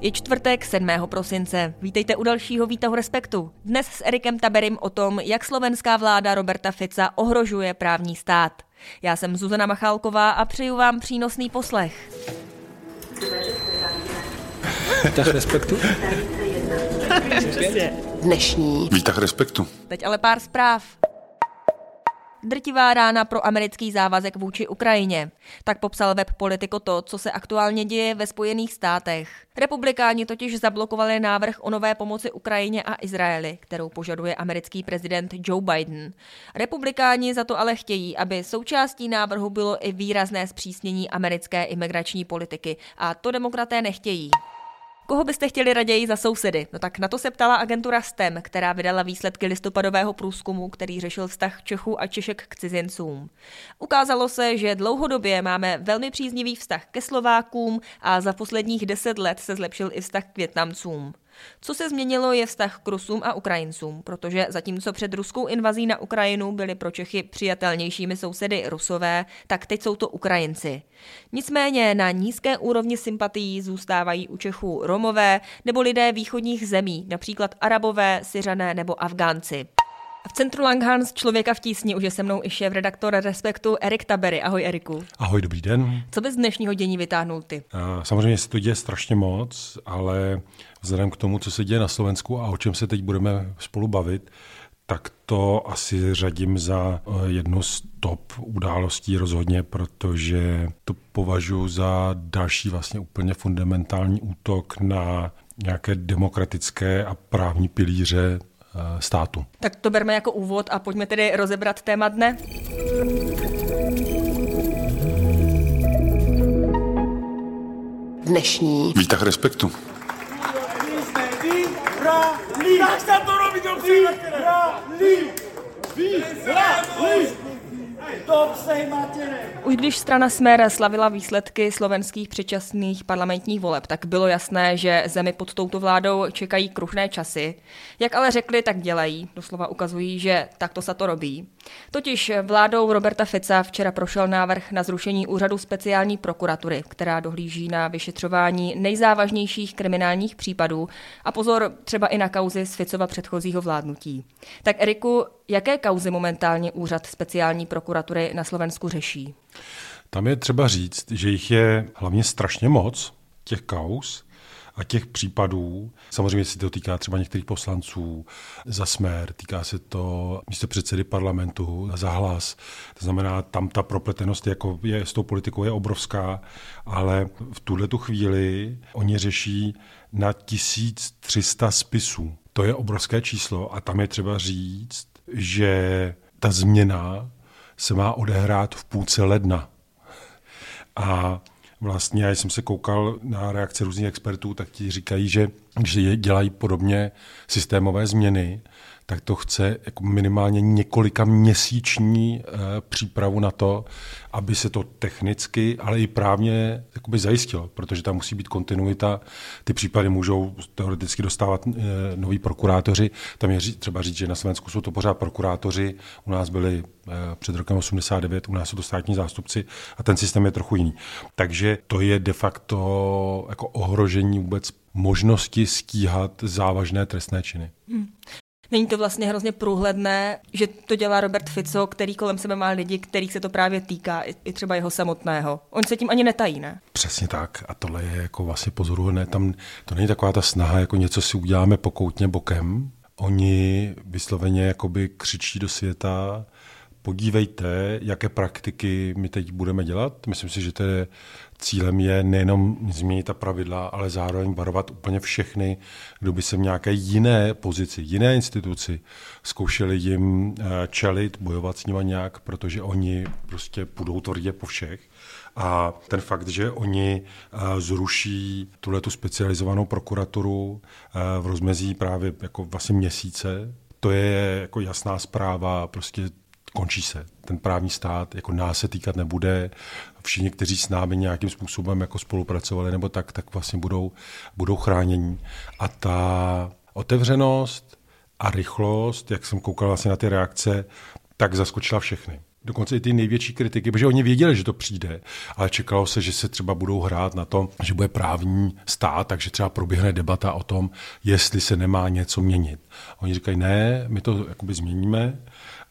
Je čtvrtek 7. prosince. Vítejte u dalšího výtahu Respektu. Dnes s Erikem Taberim o tom, jak slovenská vláda Roberta Fica ohrožuje právní stát. Já jsem Zuzana Machálková a přeju vám přínosný poslech. Výtah Respektu? Dnešní. Výtah Respektu. Teď ale pár zpráv. Drtivá rána pro americký závazek vůči Ukrajině. Tak popsal web Politico to, co se aktuálně děje ve Spojených státech. Republikáni totiž zablokovali návrh o nové pomoci Ukrajině a Izraeli, kterou požaduje americký prezident Joe Biden. Republikáni za to ale chtějí, aby součástí návrhu bylo i výrazné zpřísnění americké imigrační politiky a to demokraté nechtějí. Koho byste chtěli raději za sousedy? No tak na to se ptala agentura STEM, která vydala výsledky listopadového průzkumu, který řešil vztah Čechů a Češek k cizincům. Ukázalo se, že dlouhodobě máme velmi příznivý vztah ke Slovákům a za posledních deset let se zlepšil i vztah k Větnamcům. Co se změnilo je vztah k Rusům a Ukrajincům, protože zatímco před ruskou invazí na Ukrajinu byli pro Čechy přijatelnějšími sousedy Rusové, tak teď jsou to Ukrajinci. Nicméně na nízké úrovni sympatií zůstávají u Čechů Romové nebo lidé východních zemí, například Arabové, Syřané nebo Afgánci. V centru Langhans Člověka v tísni už je se mnou i šéf redaktor Respektu Erik Tabery. Ahoj Eriku. Ahoj, dobrý den. Co bys z dnešního dění vytáhnul ty? Samozřejmě se to děje strašně moc, ale vzhledem k tomu, co se děje na Slovensku a o čem se teď budeme spolu bavit, tak to asi řadím za eh, jednu z top událostí rozhodně, protože to považuji za další vlastně úplně fundamentální útok na nějaké demokratické a právní pilíře státu. Tak to berme jako úvod a pojďme tedy rozebrat téma dne. Dnešní. Výtah Respektu. Tak sa to robí dobře, psej matere! Už když strana Smer slavila výsledky slovenských předčasných parlamentních voleb, tak bylo jasné, že zemi pod touto vládou čekají kruchné časy. Jak ale řekli, tak dělají. Doslova ukazují, že takto se to robí. Totiž vládou Roberta Fica včera prošel návrh na zrušení úřadu speciální prokuratury, která dohlíží na vyšetřování nejzávažnějších kriminálních případů a pozor třeba i na kauzy z Ficova předchozího vládnutí. Tak Eriku, jaké kauzy momentálně úřad speciální prokuratury na Slovensku řeší? Tam je třeba říct, že jich je hlavně strašně moc, těch kaus, a těch případů, samozřejmě se to týká třeba některých poslanců za smer, týká se to místo předsedy parlamentu za hlas. To znamená, tam ta propletenost jako je, s tou politikou je obrovská, ale v tuhle tu chvíli oni řeší na 1300 spisů. To je obrovské číslo a tam je třeba říct, že ta změna se má odehrát v půlce ledna. A vlastně, já jsem se koukal na reakce různých expertů, tak ti říkají, že když dělají podobně systémové změny, tak to chce jako minimálně několika měsíční e, přípravu na to, aby se to technicky, ale i právně jakoby zajistilo, protože tam musí být kontinuita. Ty případy můžou teoreticky dostávat e, noví prokurátoři. Tam je třeba říct, že na Slovensku jsou to pořád prokurátoři, u nás byli e, před rokem 89, u nás jsou to státní zástupci a ten systém je trochu jiný. Takže to je de facto jako ohrožení vůbec možnosti stíhat závažné trestné činy. Hmm. Není to vlastně hrozně průhledné, že to dělá Robert Fico, který kolem sebe má lidi, kterých se to právě týká, i třeba jeho samotného. On se tím ani netají, ne? Přesně tak. A tohle je jako vlastně pozoruhodné. Tam to není taková ta snaha, jako něco si uděláme pokoutně bokem. Oni vysloveně jakoby křičí do světa, podívejte, jaké praktiky my teď budeme dělat. Myslím si, že to je cílem je nejenom změnit ta pravidla, ale zároveň varovat úplně všechny, kdo by se v nějaké jiné pozici, jiné instituci zkoušeli jim eh, čelit, bojovat s nimi nějak, protože oni prostě půjdou tvrdě po všech. A ten fakt, že oni eh, zruší tuhle tu specializovanou prokuraturu eh, v rozmezí právě jako vlastně měsíce, to je jako jasná zpráva prostě končí se. Ten právní stát jako nás se týkat nebude. Všichni, kteří s námi nějakým způsobem jako spolupracovali nebo tak, tak vlastně budou, budou chráněni. A ta otevřenost a rychlost, jak jsem koukal vlastně na ty reakce, tak zaskočila všechny. dokonce i ty největší kritiky, protože oni věděli, že to přijde, ale čekalo se, že se třeba budou hrát na to, že bude právní stát, takže třeba proběhne debata o tom, jestli se nemá něco měnit. Oni říkají, ne, my to jakoby změníme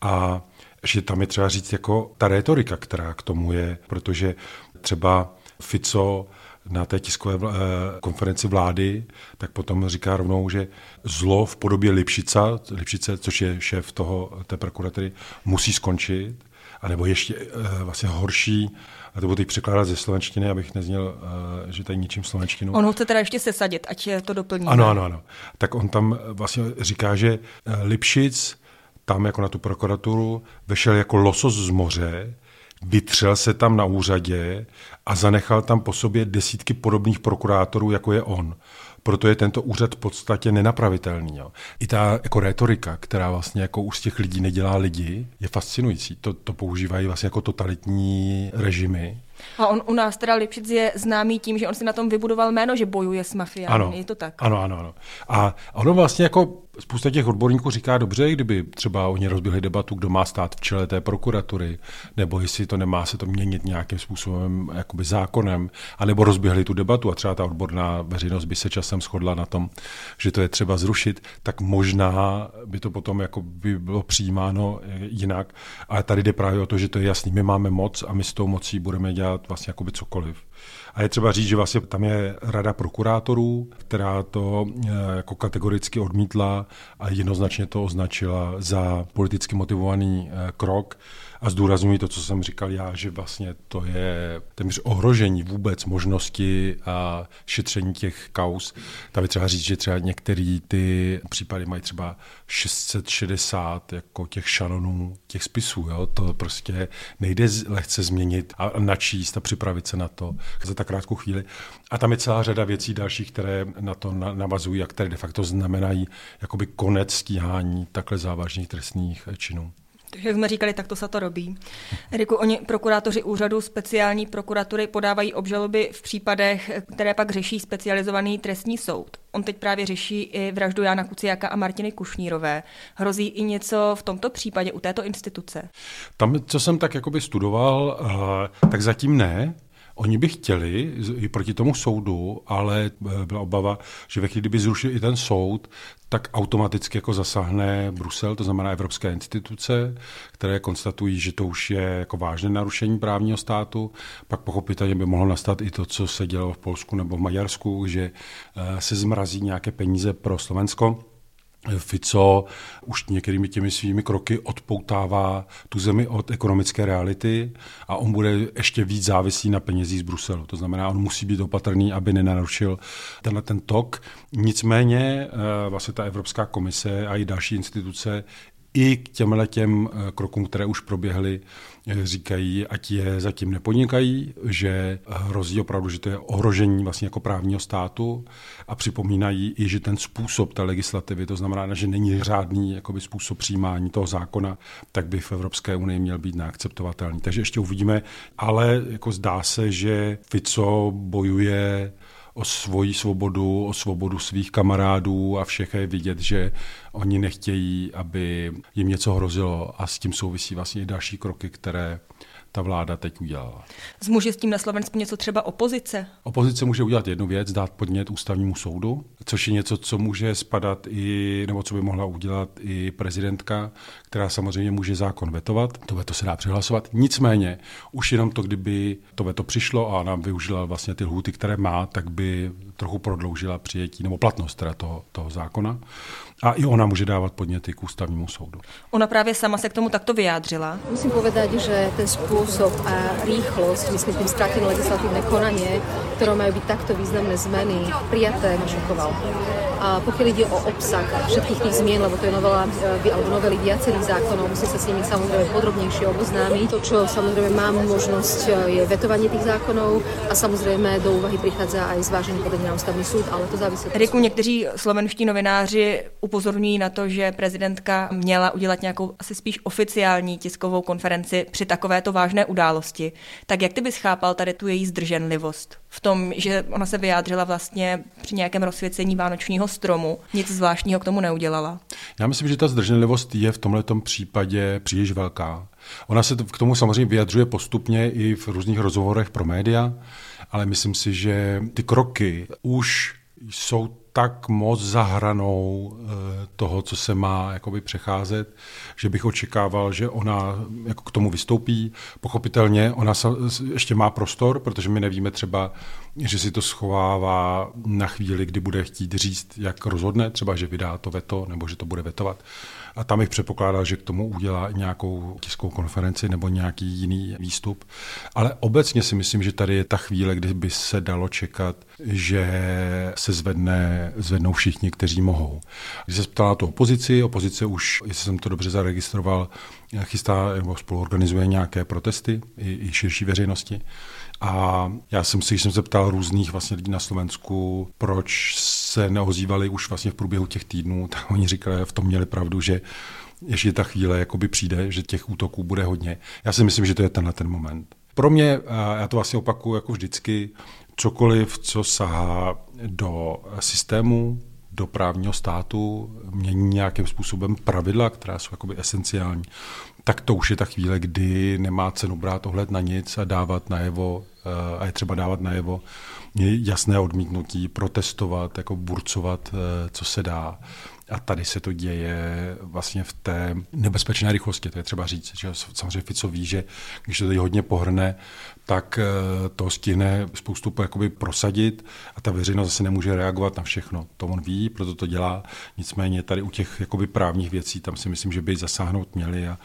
a že tam je třeba říct jako ta retorika, která k tomu je, protože třeba Fico na té tiskové eh, konferenci vlády, tak potom říká rovnou, že zlo v podobě Lipšica, Lipšice, což je šéf toho, té prokuratury, musí skončit, anebo ještě uh, vlastně horší, a to budu teď překládat ze slovenštiny, abych nezněl, uh, že tady ničím slovenštinu. On ho chce teda ještě sesadit, ať to doplní. Ano, ano, ano. Tak on tam vlastně říká, že Lipšic tam jako na tu prokuraturu vešel jako losos z moře, vytřel se tam na úřadě a zanechal tam po sobě desítky podobných prokurátorů, jako je on. Proto je tento úřad v podstatě nenapravitelný. Jo. I ta jako retorika, která vlastně jako už z těch lidí nedělá lidi, je fascinující. To, to používají vlastně jako totalitní režimy. A on u nás teda Lipšic je známý tím, že on si na tom vybudoval jméno, že bojuje s mafiány. Ano, je to tak? Ano, ano, ano. A ono vlastně jako spousta těch odborníků říká dobře, kdyby třeba oni rozběhli debatu, kdo má stát v čele té prokuratury, nebo jestli to nemá se to měnit nějakým způsobem jakoby zákonem, anebo rozběhli tu debatu a třeba ta odborná veřejnost by se časem shodla na tom, že to je třeba zrušit, tak možná by to potom jako by bylo přijímáno jinak. Ale tady jde právě o to, že to je jasný, my máme moc a my s tou mocí budeme dělat vlastně jakoby cokoliv. A je třeba říct, že vlastně tam je rada prokurátorů, která to eh, jako kategoricky odmítla a jednoznačně to označila za politicky motivovaný eh, krok a zdůrazňuji to, co jsem říkal já, že vlastně to je téměř ohrožení vůbec možnosti a šetření těch kaus. Je třeba říct, že třeba některé ty případy mají třeba 660 jako těch šanonů, těch spisů. Jo? To prostě nejde lehce změnit a načíst a připravit se na to za tak krátkou chvíli. A tam je celá řada věcí dalších, které na to navazují a které de facto znamenají jakoby konec stíhání takhle závažných trestných činů. Jak jsme říkali, tak to se to robí. Eriku, oni prokurátoři úřadu speciální prokuratury podávají obžaloby v případech, které pak řeší specializovaný trestní soud. On teď právě řeší i vraždu Jana Kuciaka a Martiny Kušnírové. Hrozí i něco v tomto případě u této instituce? Tam, co jsem tak jakoby studoval, eh, tak zatím ne. Oni by chtěli i proti tomu soudu, ale eh, byla obava, že ve chvíli, kdyby zrušil i ten soud, tak automaticky jako zasáhne Brusel, to znamená evropské instituce, které konstatují, že to už je jako vážné narušení právního státu. Pak pochopitelně by mohlo nastat i to, co se dělo v Polsku nebo v Maďarsku, že eh, se zmrazí nějaké peníze pro Slovensko Fico už některými těmi svými kroky odpoutává tu zemi od ekonomické reality a on bude ještě víc závislý na penězích z Bruselu. To znamená, on musí být opatrný, aby nenarušil tenhle ten tok. Nicméně eh, vlastně ta Evropská komise a i další instituce i k těmhle těm eh, krokům, které už proběhly, eh, říkají, ať je zatím nepodnikají, že hrozí opravdu, že to je ohrožení vlastně jako právního státu a připomínají i, že ten způsob té legislativy, to znamená, že není řádný jakoby, způsob přijímání toho zákona, tak by v Evropské unii měl být neakceptovatelný. Takže ještě uvidíme, ale jako zdá se, že Fico bojuje o svoji svobodu, o svobodu svých kamarádů a všech je vidět, že oni nechtějí, aby jim něco hrozilo a s tím souvisí vlastně i další kroky, které ta vláda teď udělala. Zmůže s tím na Slovensku něco třeba opozice? Opozice může udělat jednu věc, dát podnět ústavnímu soudu, což je něco, co může spadat i, nebo co by mohla udělat i prezidentka, která samozřejmě může zákon vetovat. To veto se dá přihlasovat. Nicméně, už jenom to, kdyby to veto přišlo a nám využila vlastně ty lhuty, které má, tak by trochu prodloužila přijetí nebo platnost teda toho, toho zákona. A i ona může dávat podněty k ústavnímu soudu. Ona právě sama se k tomu takto vyjádřila. Musím povedať, že ten spôsob a rýchlosť, myslím tým skrátené legislatívne konanie, ktoré majú byť takto významné zmeny prijaté, ma Thank you. A ide o obsah všetkých tých zmien, lebo to je novela, e, alebo novely viacerých zákonov, musím sa s nimi samozrejme podrobnejšie oboznámiť. To, čo samozrejme mám možnosť, e, je vetovanie tých zákonov a samozrejme do úvahy prichádza aj zvážení podania na ústavný súd, ale to závisí. Riku, někteří slovenští novináři upozorňují na to, že prezidentka měla udělat nějakou asi spíš oficiální tiskovou konferenci při takovéto vážné události. Tak jak ty bys chápal tady tu její zdrženlivost? v tom, že ona se vyjádřila vlastně při nějakém rozsvěcení vánočního stromu. Nic zvláštního k tomu neudělala. Já myslím, že ta zdrženlivost je v tomhle případě příliš velká. Ona se k tomu samozřejmě vyjadřuje postupně i v různých rozhovorech pro média, ale myslím si, že ty kroky už jsou tak moc za hranou eh, toho, co se má jakoby přecházet, že bych očekával, že ona jako k tomu vystoupí. Pochopitelně ona ještě má prostor, protože my nevíme třeba, že si to schovává na chvíli, kdy bude chtít říct, jak rozhodne, třeba, že vydá to veto, nebo že to bude vetovat. A tam bych předpokládal, že k tomu udělá nějakou tiskovou konferenci nebo nějaký jiný výstup. Ale obecně si myslím, že tady je ta chvíle, kdy by se dalo čekat, že se zvedne, zvednou všichni, kteří mohou. Když se ptala tu opozici, opozice už, jestli jsem to dobře zaregistroval, chystá nebo spoluorganizuje nějaké protesty i, i širší veřejnosti. A já jsem si, když jsem se ptal různých vlastně lidí na Slovensku, proč se neozývali už vlastně v průběhu těch týdnů, tak oni říkali, v tom měli pravdu, že ještě ta chvíle jakoby přijde, že těch útoků bude hodně. Já si myslím, že to je tenhle ten moment. Pro mě, já to vlastně opakuju jako vždycky, cokoliv, co sahá do systému, do právního státu, mění nějakým způsobem pravidla, která jsou jakoby esenciální, tak to už je ta chvíle, kdy nemá cenu brát ohled na nic a dávat najevo, eh, a je třeba dávat najevo jasné odmítnutí, protestovat, jako burcovat, eh, co se dá. A tady se to děje vlastně v té nebezpečné rychlosti, to je třeba říct, že samozřejmě Fico ví, že když to tady hodně pohrne, tak eh, to stihne spoustu jakoby prosadit a ta veřejnost zase nemůže reagovat na všechno. To on ví, proto to dělá. Nicméně tady u těch jakoby právních věcí, tam si myslím, že by zasáhnout měli a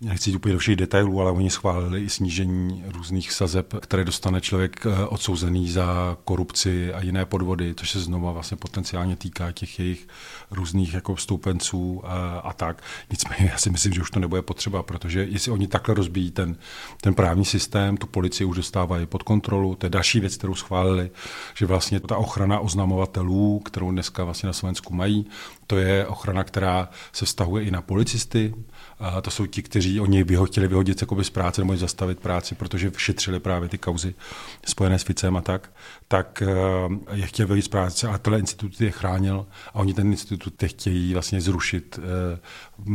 nechci jít úplně do všech detailů, ale oni schválili i snížení různých sazeb, které dostane člověk eh, odsouzený za korupci a jiné podvody, což se znova vlastně potenciálně týká těch jejich různých jako stoupenců a, a tak. Nicméně já si myslím, že už to nebude potřeba, protože jestli oni takhle rozbíjí ten, ten právní systém, tu policii už dostávají pod kontrolu, to je další věc, kterou schválili, že vlastně ta ochrana oznamovatelů, kterou dneska vlastně na Slovensku mají, to je ochrana, která se vztahuje i na policisty, a to jsou ti, kteří oni by chtěli vyhodit z práce nebo zastavit práci, protože šetřili právě ty kauzy spojené s Ficem a tak, tak uh, je chtěl vyhodit z práce a tenhle institut je chránil a oni ten institut chtějí vlastně zrušit uh,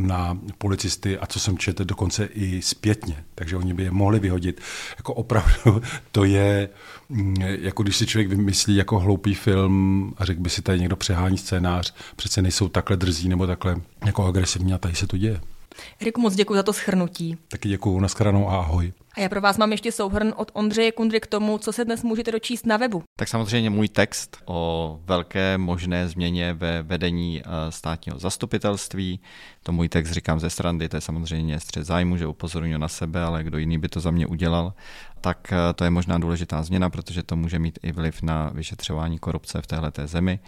na policisty a co jsem četl dokonce i zpětně, takže oni by je mohli vyhodit. Jako opravdu to je, mm, jako když si člověk vymyslí jako hloupý film a řekl by si tady někdo přehání scénář, přece nejsou takhle drzí nebo takhle jako agresivní a tady se to děje. Eriku, moc děkuji za to schrnutí. Taky děkuji, naschranou a ahoj. A já pro vás mám ještě souhrn od Ondřeje Kundry k tomu, co se dnes můžete dočíst na webu. Tak samozřejmě můj text o velké možné změně ve vedení eh, státního zastupitelství. To můj text říkám ze strandy, to je samozřejmě střed zájmu, že upozorňuji na sebe, ale kdo jiný by to za mě udělal. Tak eh, to je možná důležitá změna, protože to může mít i vliv na vyšetřování korupce v této zemi.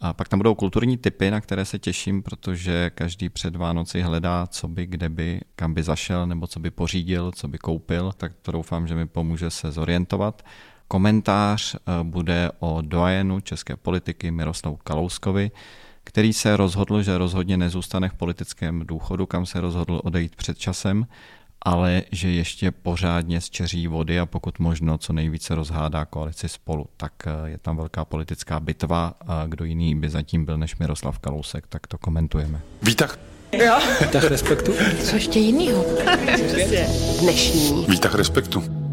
A pak tam budou kulturní typy, na které se těším, protože každý před Vánoci hledá, co by, kde by, kam by zašel, nebo co by pořídil, co by koupil, tak to doufám, že mi pomůže se zorientovat. Komentář eh, bude o doajenu české politiky Miroslavu Kalouskovi, který se rozhodl, že rozhodně nezůstane v politickém důchodu, kam se rozhodl odejít před časem ale že ještě pořádně zčeří vody a pokud možno co nejvíce rozhádá koalici spolu. Tak eh, je tam velká politická bitva a kdo jiný by zatím byl než Miroslav Kalousek, tak to komentujeme. Vítah. Jo. Vítah respektu. Co ještě jiného? Dnešní. Vítah respektu.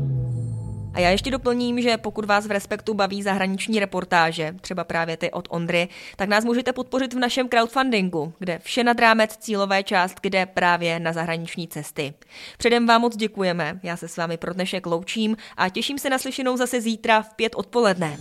A já ještě doplním, že pokud vás v Respektu baví zahraniční reportáže, třeba právě ty od Ondry, tak nás můžete podpořit v našem crowdfundingu, kde vše nad rámec cílové část, kde právě na zahraniční cesty. Předem vám moc děkujeme, já se s vámi pro dnešek loučím a těším se na slyšenou zase zítra v pět odpoledne.